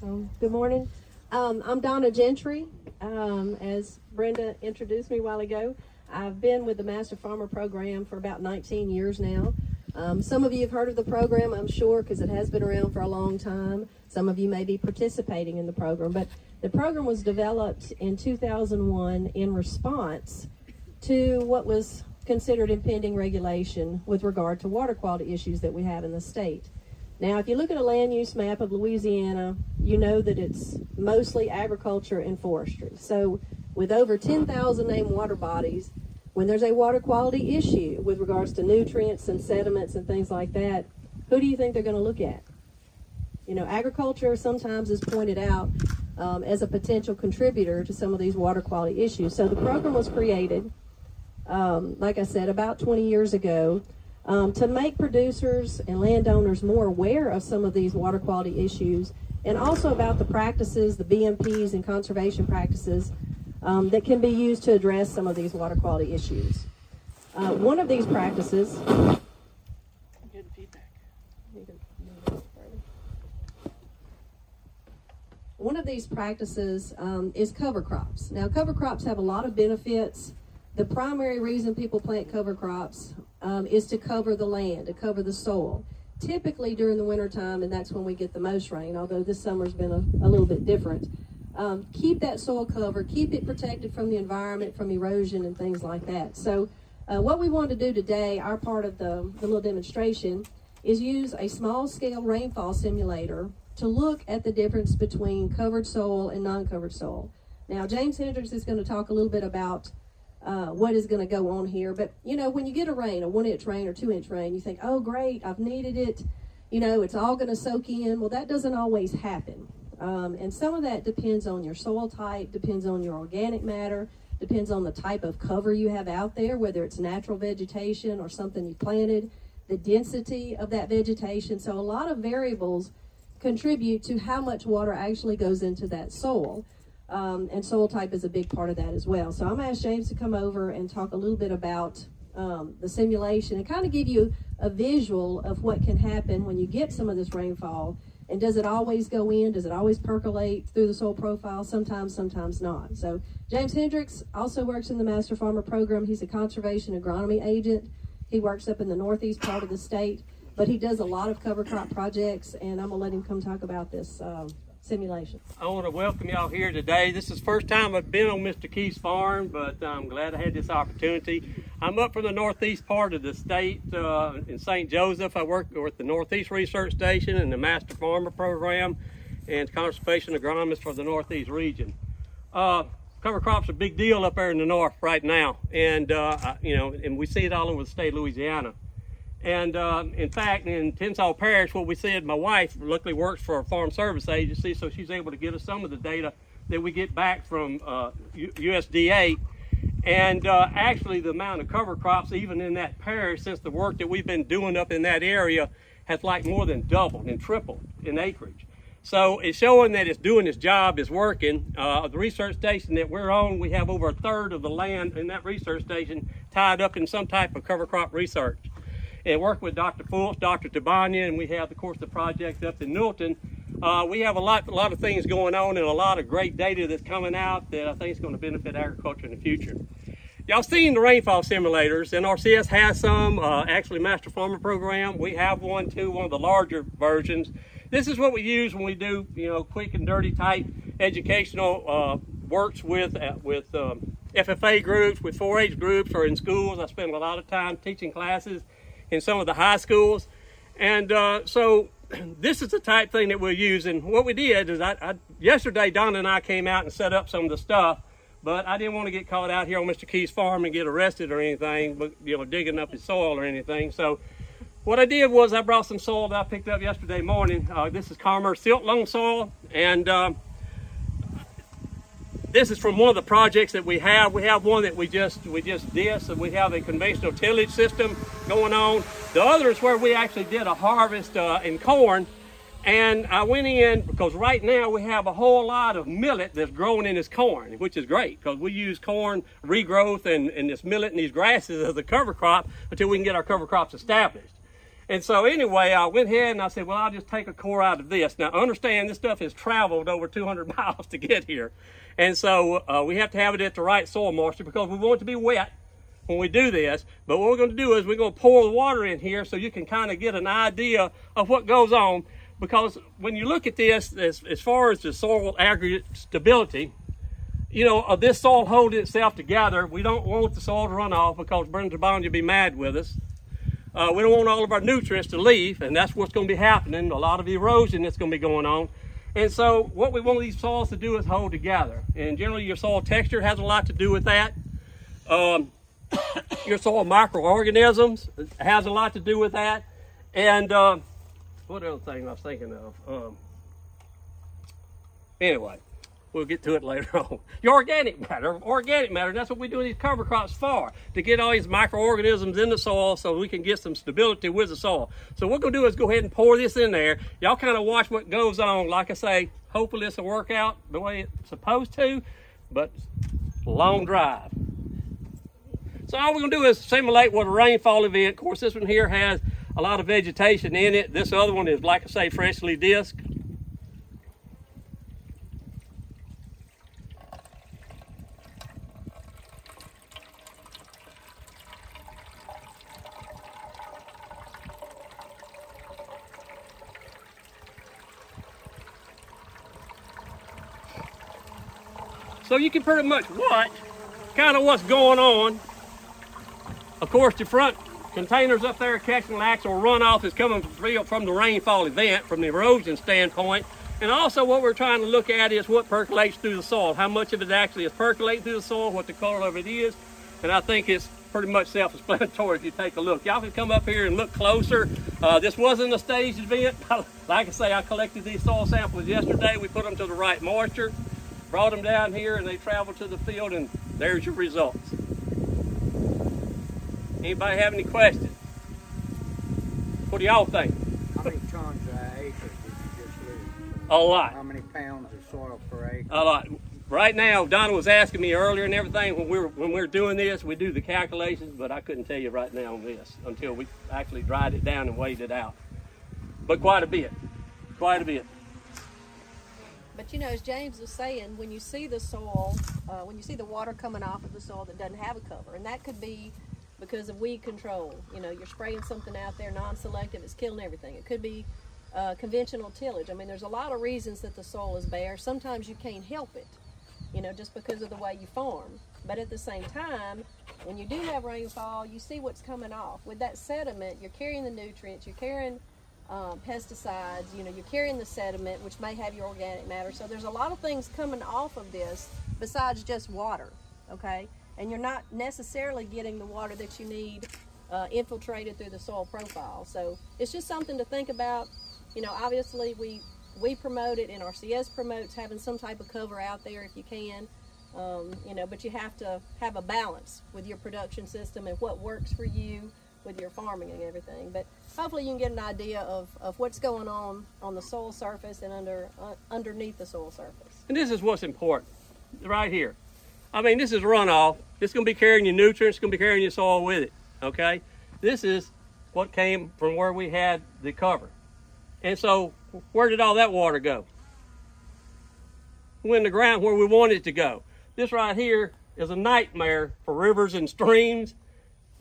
So, good morning. Um, I'm Donna Gentry. Um, as Brenda introduced me a while ago, I've been with the Master Farmer Program for about 19 years now. Um, some of you have heard of the program, I'm sure, because it has been around for a long time. Some of you may be participating in the program, but the program was developed in 2001 in response to what was considered impending regulation with regard to water quality issues that we have in the state. Now, if you look at a land use map of Louisiana, you know that it's mostly agriculture and forestry. So, with over 10,000 named water bodies, when there's a water quality issue with regards to nutrients and sediments and things like that, who do you think they're going to look at? You know, agriculture sometimes is pointed out um, as a potential contributor to some of these water quality issues. So the program was created, um, like I said, about 20 years ago um, to make producers and landowners more aware of some of these water quality issues and also about the practices, the BMPs and conservation practices um, that can be used to address some of these water quality issues. Uh, one of these practices. One of these practices um, is cover crops. Now, cover crops have a lot of benefits. The primary reason people plant cover crops um, is to cover the land, to cover the soil. Typically during the wintertime, and that's when we get the most rain, although this summer's been a, a little bit different. Um, keep that soil covered, keep it protected from the environment, from erosion and things like that. So uh, what we want to do today, our part of the, the little demonstration, is use a small scale rainfall simulator to look at the difference between covered soil and non-covered soil. Now, James Hendricks is going to talk a little bit about uh, what is going to go on here. But, you know, when you get a rain, a one inch rain or two inch rain, you think, oh, great, I've needed it. You know, it's all going to soak in. Well, that doesn't always happen. Um, and some of that depends on your soil type, depends on your organic matter, depends on the type of cover you have out there, whether it's natural vegetation or something you planted, the density of that vegetation. So a lot of variables contribute to how much water actually goes into that soil. Um, and soil type is a big part of that as well. So I'm going to ask James to come over and talk a little bit about um, the simulation and kind of give you a visual of what can happen when you get some of this rainfall. And does it always go in? Does it always percolate through the soil profile? Sometimes, sometimes not. So James Hendricks also works in the Master Farmer Program. He's a conservation agronomy agent. He works up in the northeast part of the state, but he does a lot of cover crop projects, and I'm going to let him come talk about this uh, simulation. I want to welcome y'all here today. This is the first time I've been on Mr. Key's farm, but I'm glad I had this opportunity. I'm up from the northeast part of the state uh, in St. Joseph. I work with the Northeast Research Station and the Master Farmer Program and Conservation Agronomist for the Northeast region. Uh, cover crops are a big deal up there in the north right now, and uh, you know, and we see it all over the state of Louisiana. And uh, in fact, in Tensas Parish, what we said, my wife luckily works for a farm service agency, so she's able to get us some of the data that we get back from uh, USDA. And uh, actually, the amount of cover crops, even in that parish, since the work that we've been doing up in that area, has like more than doubled and tripled in acreage. So it's showing that it's doing its job, it's working. Uh, the research station that we're on, we have over a third of the land in that research station tied up in some type of cover crop research and working with Dr. Fultz, Dr. Tabania, and we have, of course, the project up in Newellton. Uh, we have a lot, a lot of things going on and a lot of great data that's coming out that I think is going to benefit agriculture in the future. Y'all seen the rainfall simulators. NRCS has some, uh, actually Master Farmer Program. We have one too, one of the larger versions. This is what we use when we do, you know, quick and dirty type educational uh, works with, uh, with um, FFA groups, with 4-H groups, or in schools. I spend a lot of time teaching classes in some of the high schools. And uh, so this is the type thing that we'll use. And what we did is I, I, yesterday, Donna and I came out and set up some of the stuff, but I didn't want to get caught out here on Mr. Key's farm and get arrested or anything, but you know, digging up his soil or anything. So what I did was I brought some soil that I picked up yesterday morning. Uh, this is Commerce Silt Loam soil, and uh, this is from one of the projects that we have. We have one that we just we just did, so we have a conventional tillage system going on. The other is where we actually did a harvest uh, in corn, and I went in because right now we have a whole lot of millet that's growing in this corn, which is great because we use corn regrowth and, and this millet and these grasses as a cover crop until we can get our cover crops established. And so anyway, I went ahead and I said, well, I'll just take a core out of this. Now understand this stuff has traveled over 200 miles to get here. And so uh, we have to have it at the right soil moisture because we want it to be wet when we do this. But what we're going to do is we're going to pour the water in here so you can kind of get an idea of what goes on. Because when you look at this, as, as far as the soil aggregate stability, you know, of this soil holding itself together, we don't want the soil to run off because Burns Bond will be mad with us. Uh, we don't want all of our nutrients to leave, and that's what's going to be happening. A lot of erosion that's going to be going on. And so what we want these soils to do is hold together. And generally your soil texture has a lot to do with that. Um, your soil microorganisms has a lot to do with that. And uh, what other thing I was thinking of? Um, anyway, We'll get to it later on. Your organic matter, organic matter, that's what we do these cover crops for, to get all these microorganisms in the soil so we can get some stability with the soil. So what we're gonna do is go ahead and pour this in there. Y'all kind of watch what goes on. Like I say, hopefully this will work out the way it's supposed to, but long drive. So all we're gonna do is simulate what a rainfall event. Of course, this one here has a lot of vegetation in it. This other one is, like I say, freshly disked. So you can pretty much watch kind of what's going on. Of course, the front containers up there catching the actual runoff is coming from the rainfall event, from the erosion standpoint. And also what we're trying to look at is what percolates through the soil, how much of it actually is percolating through the soil, what the color of it is. And I think it's pretty much self-explanatory if you take a look. Y'all can come up here and look closer. Uh, this wasn't a staged event. like I say, I collected these soil samples yesterday. We put them to the right moisture brought them down here and they traveled to the field and there's your results. Anybody have any questions? What do y'all think? How many tons an acre did you just lose? A lot. How many pounds of soil per acre? A lot. Right now, Donna was asking me earlier and everything when we were when we were doing this, we do the calculations, but I couldn't tell you right now on this until we actually dried it down and weighed it out. But quite a bit, quite a bit. But you know, as James was saying, when you see the soil, uh, when you see the water coming off of the soil that doesn't have a cover, and that could be because of weed control. You know, you're spraying something out there non-selective, it's killing everything. It could be uh, conventional tillage. I mean, there's a lot of reasons that the soil is bare. Sometimes you can't help it, you know, just because of the way you farm. But at the same time, when you do have rainfall, you see what's coming off. With that sediment, you're carrying the nutrients, you're carrying um, pesticides, you know, you're carrying the sediment, which may have your organic matter. So there's a lot of things coming off of this besides just water, okay? And you're not necessarily getting the water that you need uh, infiltrated through the soil profile. So it's just something to think about. You know, obviously we we promote it, NRCS promotes having some type of cover out there if you can. Um, you know, but you have to have a balance with your production system and what works for you with your farming and everything. But hopefully you can get an idea of, of what's going on on the soil surface and under uh, underneath the soil surface. And this is what's important, right here. I mean, this is runoff. It's going to be carrying your nutrients. It's going to be carrying your soil with it. Okay, this is what came from where we had the cover. And so, where did all that water go? Went in the ground where we want it to go. This right here is a nightmare for rivers and streams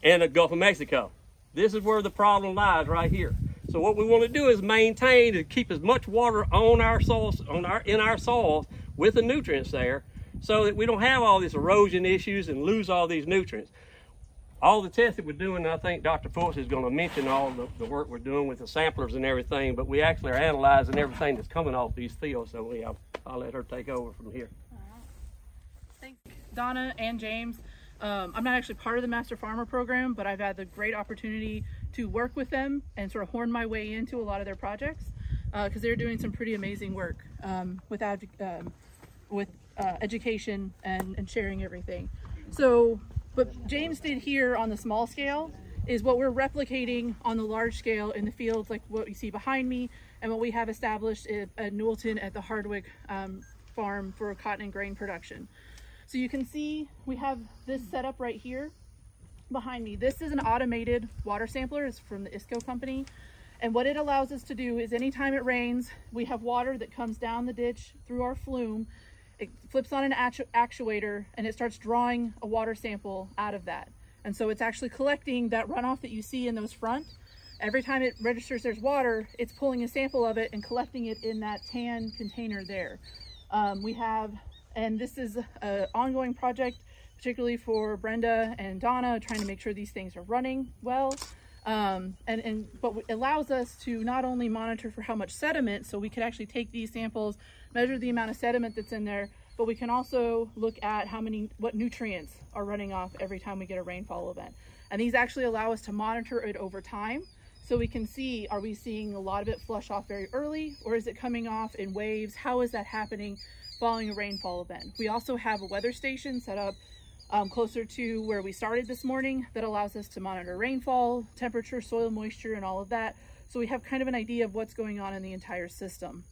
and the Gulf of Mexico. This is where the problem lies right here. So what we want to do is maintain and keep as much water on our soils, on our in our soils with the nutrients there, so that we don't have all these erosion issues and lose all these nutrients. All the tests that we're doing, I think Dr. Fultz is going to mention all the, the, work we're doing with the samplers and everything, but we actually are analyzing everything that's coming off these fields. So we, I'll, I'll let her take over from here. Donna and James. Um, I'm not actually part of the Master Farmer program, but I've had the great opportunity to work with them and sort of horn my way into a lot of their projects because uh, they're doing some pretty amazing work um, with, um, with uh, education and, and sharing everything. So what James did here on the small scale is what we're replicating on the large scale in the fields like what you see behind me and what we have established at, at Newellton at the Hardwick um, farm for cotton and grain production. So you can see we have this set up right here. behind me, this is an automated water sampler. It's from the ISCO company. And what it allows us to do is anytime it rains, we have water that comes down the ditch through our flume. It flips on an actu- actuator and it starts drawing a water sample out of that. And so it's actually collecting that runoff that you see in those front. Every time it registers there's water, it's pulling a sample of it and collecting it in that tan container there. Um, we have, and this is an ongoing project, particularly for Brenda and Donna, trying to make sure these things are running well. Um, and, and but allows us to not only monitor for how much sediment, so we could actually take these samples, measure the amount of sediment that's in there, but we can also look at how many, what nutrients are running off every time we get a rainfall event. And these actually allow us to monitor it over time. So we can see, are we seeing a lot of it flush off very early or is it coming off in waves? How is that happening following a rainfall event? We also have a weather station set up um, closer to where we started this morning that allows us to monitor rainfall, temperature, soil moisture, and all of that. So we have kind of an idea of what's going on in the entire system.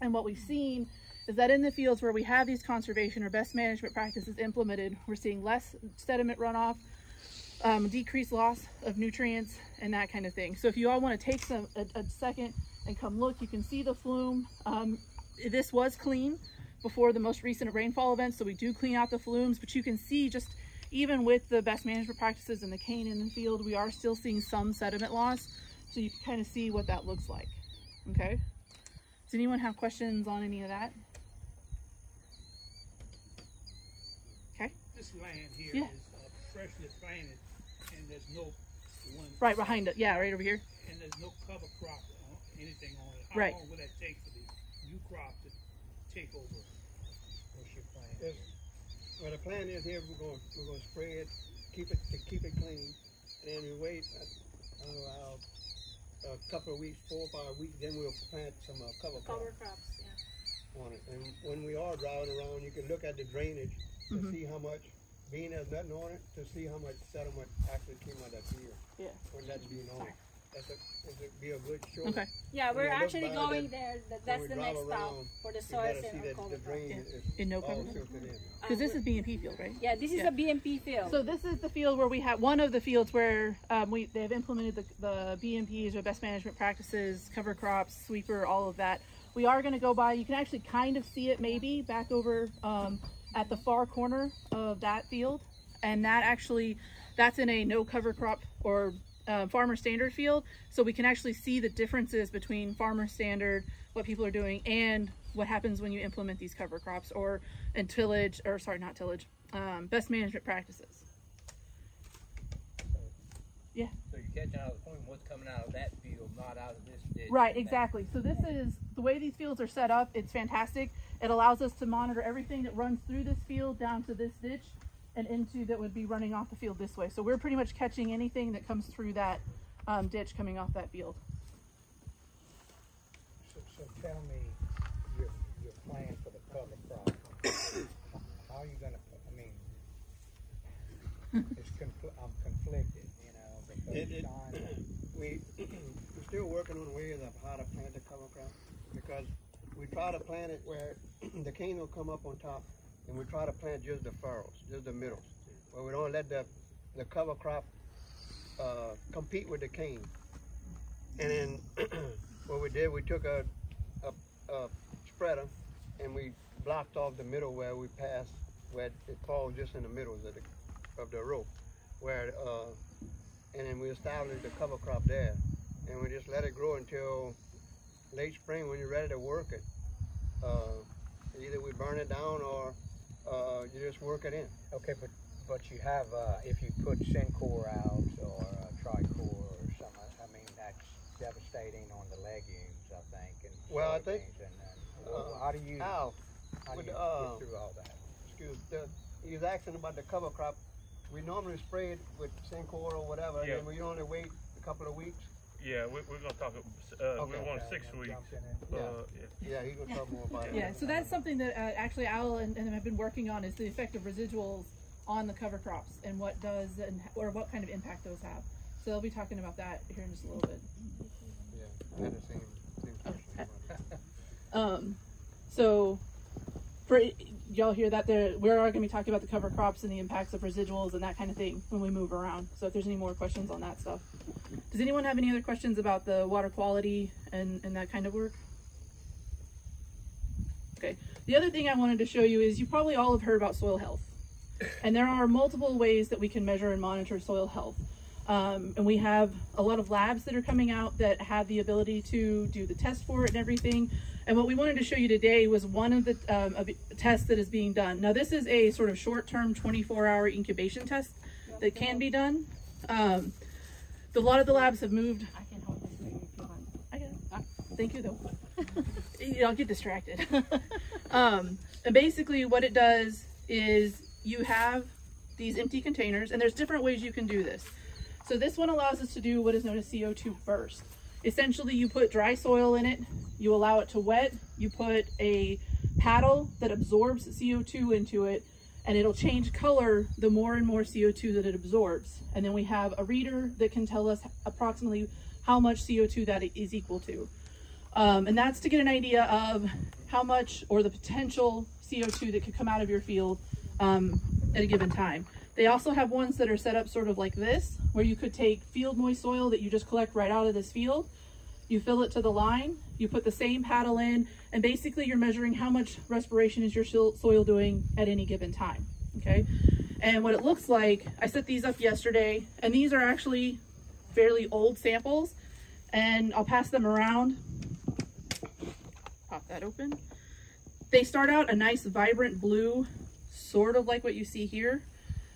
And what we've seen is that in the fields where we have these conservation or best management practices implemented, we're seeing less sediment runoff, um, decreased loss of nutrients, and that kind of thing. So if you all want to take some a, a second and come look, you can see the flume. Um, this was clean before the most recent rainfall events, so we do clean out the flumes, but you can see just even with the best management practices and the cane in the field, we are still seeing some sediment loss. So you can kind of see what that looks like. Okay. Does anyone have questions on any of that? Okay. This land here Yeah. is uh, freshly planted, and there's no one. Right behind it. Yeah, right over here. And there's no cover crop or anything on it. How Right. long will that take for the new crop to take over? What's your plan? Yes. Well, the plan is here, we're gonna, we're gonna spray it, keep it, to keep it clean, and then we wait, I don't know, how, a couple of weeks, four or five weeks, then we'll plant some, uh, cover crop crops, yeah. on it. And when we are driving around, you can look at the drainage to Mhm. see how much, being has nothing on it, to see how much sediment actually came out of that field Yeah. when that's being on it. That's a, it'd be a good show. Okay. Yeah, we're actually going that- there, that, that's the next stop for the You soils better and see our that cover the drain crop. is In no all cover? filtered in. Because this is BMP field, right? Yeah, this is Yeah. a BMP field. So this is the field where we have one of the fields where um, we they've implemented the, the BMPs or best management practices, cover crops, sweeper, all of that. We are going to go by. You can actually kind of see it maybe back over um, at the far corner of that field, and that actually that's in a no cover crop or uh, farmer standard field. So we can actually see the differences between farmer standard, what people are doing, and what happens when you implement these cover crops or in tillage or sorry, not tillage, um, best management practices. Yeah. So you're catching out of the point what's coming out of that field, not out of this ditch. Right, and exactly. So this is the way these fields are set up. It's fantastic. It allows us to monitor everything that runs through this field down to this ditch and into that would be running off the field this way. So we're pretty much catching anything that comes through that um, ditch coming off that field. So, so tell me your, your plan for the cover crop. How are you gonna, put- I mean, it's confl- I'm conflicted, you know, It- because it- Don, we, we're still working on ways of how to plant the cover crop, because we try to plant it where the cane will come up on top, and we try to plant just the furrows, just the middles, where we don't let the, the cover crop, uh, compete with the cane. And then, what we did, we took a, a, a spreader, and we blocked off the middle where we passed, where it falls just in the middle of the, of the row, where, uh, and then we established the cover crop there. And we just let it grow until late spring when you're ready to work it. Uh, either we burn it down or uh, you just work it in. okay, but, but you have, uh, if you put Sencor out or uh, Tricor or something, I mean, that's devastating on the legumes, I think, and Well, I think, soybeans and, then well, uh, how do you, Al, how do you uh, get through all that? excuse the, he was asking about the cover crop. We normally spray it with Sencor or whatever, Yeah. and we only wait a couple of weeks. Yeah, we, we're gonna talk, uh, Okay. we want six weeks. jumping. Uh, Yeah. yeah. Yeah, gonna talk more about it. Yeah, so that's something that uh, actually Al and, and I've been working on is the effect of residuals on the cover crops and what does and or what kind of impact those have. So they'll be talking about that here in just a little bit. Yeah, I had same, same question. Um, so for y'all hear that there we are going to be talking about the cover crops and the impacts of residuals and that kind of thing when we move around. So if there's any more questions on that stuff. Does anyone have any other questions about the water quality and, and that kind of work? Okay. The other thing I wanted to show you is you probably all have heard about soil health. And there are multiple ways that we can measure and monitor soil health. Um, and we have a lot of labs that are coming out that have the ability to do the test for it and everything. And what we wanted to show you today was one of the um, of tests that is being done. Now, this is a sort of short-term 24-hour incubation test that can be done. Um, a lot of the labs have moved. I can hold this if you want. I it. Ah, Thank you, though. I'll get distracted. um, and basically, what it does is you have these empty containers, and there's different ways you can do this. So this one allows us to do what is known as CO2 burst. Essentially, you put dry soil in it, you allow it to wet, you put a paddle that absorbs CO2 into it, and it'll change color the more and more CO2 that it absorbs. And then we have a reader that can tell us approximately how much CO2 that is equal to. Um, and that's to get an idea of how much or the potential CO2 that could come out of your field um, at a given time. They also have ones that are set up sort of like this, where you could take field moist soil that you just collect right out of this field, you fill it to the line, you put the same paddle in, and basically you're measuring how much respiration is your soil doing at any given time. Okay, and what it looks like, I set these up yesterday, and these are actually fairly old samples, and I'll pass them around. Pop that open. They start out a nice vibrant blue, sort of like what you see here.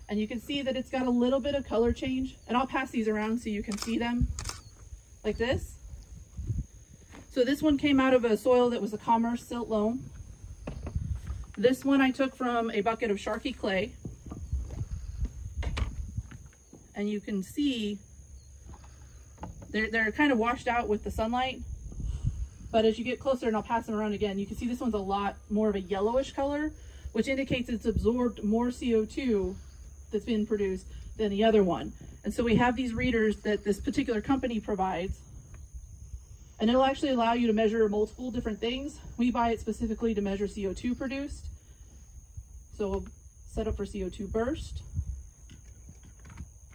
And you can see that it's got a little bit of color change. And I'll pass these around so you can see them like this. So this one came out of a soil that was a commerce silt loam. This one I took from a bucket of Sharkey clay. And you can see they're, they're kind of washed out with the sunlight. But as you get closer, and I'll pass them around again, you can see this one's a lot more of a yellowish color, which indicates it's absorbed more CO2 that's been produced than the other one. And so we have these readers that this particular company provides. And it'll actually allow you to measure multiple different things. We buy it specifically to measure CO2 produced. So we'll set up for CO2 burst.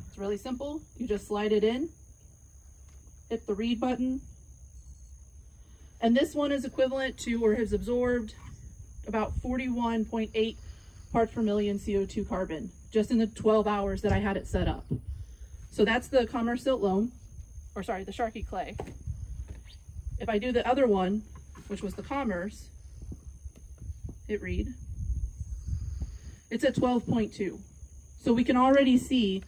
It's really simple. You just slide it in, hit the read button. And this one is equivalent to or has absorbed about 41.8 parts per million CO2 carbon just in the 12 hours that I had it set up. So that's the Commerce Silt Loam, or sorry, the Sharkey Clay. If I do the other one, which was the Commerce, hit read, it's at 12.2. So we can already see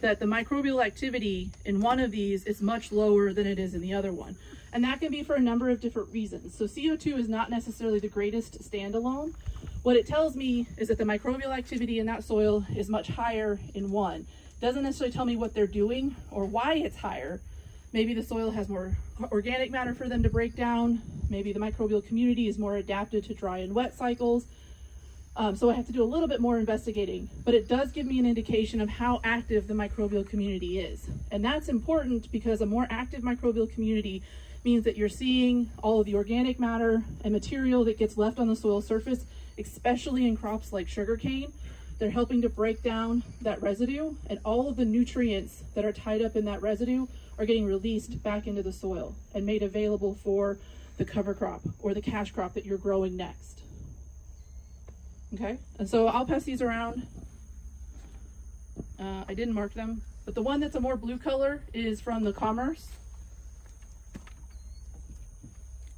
that the microbial activity in one of these is much lower than it is in the other one. And that can be for a number of different reasons. So CO2 is not necessarily the greatest standalone. What it tells me is that the microbial activity in that soil is much higher in one. Doesn't necessarily tell me what they're doing or why it's higher. Maybe the soil has more organic matter for them to break down. Maybe the microbial community is more adapted to dry and wet cycles. Um, so I have to do a little bit more investigating, but it does give me an indication of how active the microbial community is. And that's important because a more active microbial community means that you're seeing all of the organic matter and material that gets left on the soil surface, especially in crops like sugarcane. They're helping to break down that residue, and all of the nutrients that are tied up in that residue are getting released back into the soil and made available for the cover crop or the cash crop that you're growing next. Okay, and so I'll pass these around. Uh, I didn't mark them, but the one that's a more blue color is from the Commerce.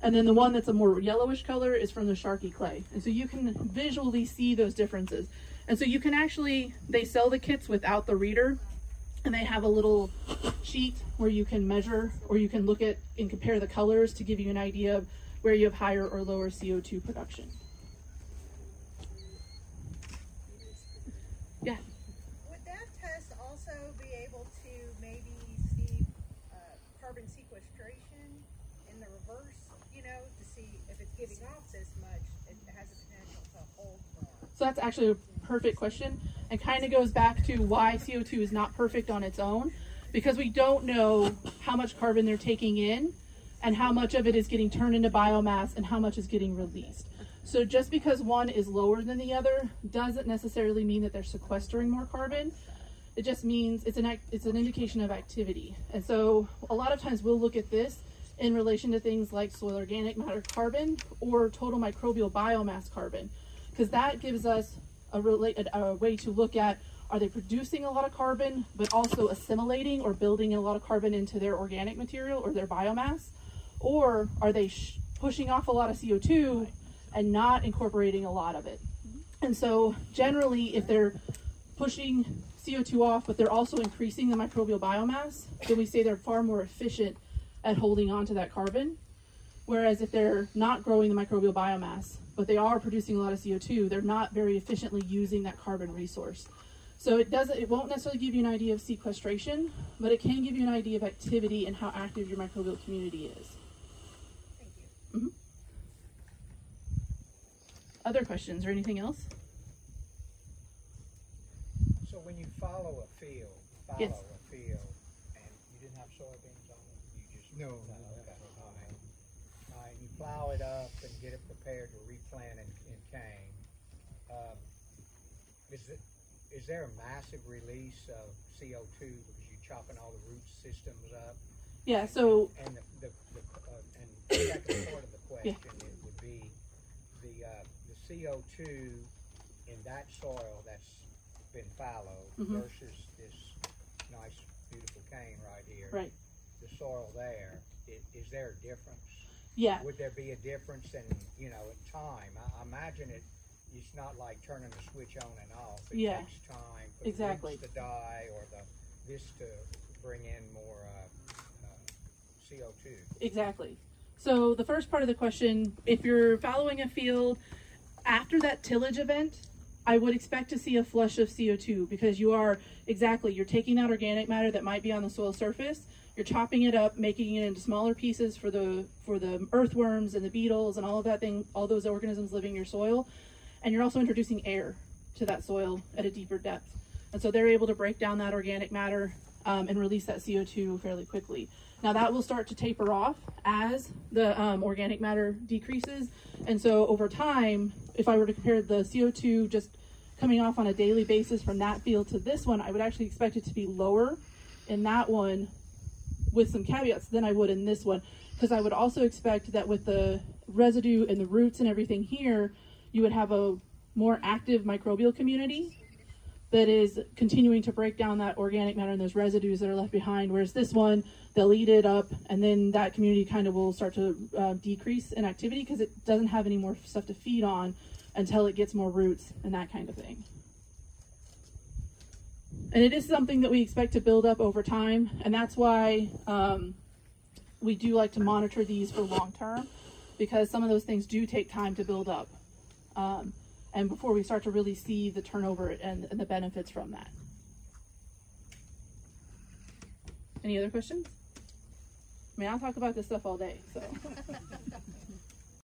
And then the one that's a more yellowish color is from the Sharkey clay. And so you can visually see those differences. And so you can actually, they sell the kits without the reader and they have a little sheet where you can measure or you can look at and compare the colors to give you an idea of where you have higher or lower CO2 production. Yeah. Would that test also be able to maybe see uh, carbon sequestration in the reverse, you know, to see if it's giving off this much, it has a potential to hold more? So that's actually a perfect question and kind of goes back to why CO2 is not perfect on its own because we don't know how much carbon they're taking in and how much of it is getting turned into biomass and how much is getting released. So just because one is lower than the other doesn't necessarily mean that they're sequestering more carbon. It just means it's an it's an indication of activity. And so a lot of times we'll look at this in relation to things like soil organic matter carbon or total microbial biomass carbon because that gives us a, relate, a way to look at are they producing a lot of carbon but also assimilating or building a lot of carbon into their organic material or their biomass? Or are they sh- pushing off a lot of CO2 and not incorporating a lot of it? And so generally if they're pushing CO2 off but they're also increasing the microbial biomass then we say they're far more efficient at holding on to that carbon. Whereas if they're not growing the microbial biomass but they are producing a lot of CO2 they're not very efficiently using that carbon resource so it doesn't it won't necessarily give you an idea of sequestration, but it can give you an idea of activity and how active your microbial community is. Thank you. hmm Other questions or anything else? So when you follow a field, follow Yes. a field, and you didn't have soybeans on it, you just No, okay, no, okay, no. all right. All right, you plow it up and get it prepared to replant in, in cane. Um, is it is there a massive release of CO two because you're chopping all the root systems up? Yeah, so And the, the, the uh, and the second part of the question it would be the uh, the CO two in that soil that's been fallow Mhm. versus this nice beautiful cane right here. right. The soil there, is, is there a difference? Yeah. Would there be a difference in you know in time? I, I imagine it. It's not like turning the switch on and off. It Yeah. takes time for Exactly. the to die or the this to bring in more uh, uh, CO two. Exactly. So the first part of the question, if you're following a field after that tillage event, I would expect to see a flush of CO2 because you are exactly you're taking that organic matter that might be on the soil surface, you're chopping it up, making it into smaller pieces for the for the earthworms and the beetles and all of that thing, all those organisms living in your soil, and you're also introducing air to that soil at a deeper depth, and so they're able to break down that organic matter um, and release that CO2 fairly quickly. Now that will start to taper off as the um, organic matter decreases, and so over time, if I were to compare the CO2 just coming off on a daily basis from that field to this one, I would actually expect it to be lower in that one with some caveats than I would in this one, because I would also expect that with the residue and the roots and everything here, you would have a more active microbial community that is continuing to break down that organic matter and those residues that are left behind. Whereas this one, they'll eat it up, and then that community kind of will start to uh, decrease in activity because it doesn't have any more stuff to feed on until it gets more roots and that kind of thing. And it is something that we expect to build up over time, and that's why um, we do like to monitor these for long term because some of those things do take time to build up. Um, and before we start to really see the turnover and, and the benefits from that. Any other questions? I mean, I'll talk about this stuff all day, so.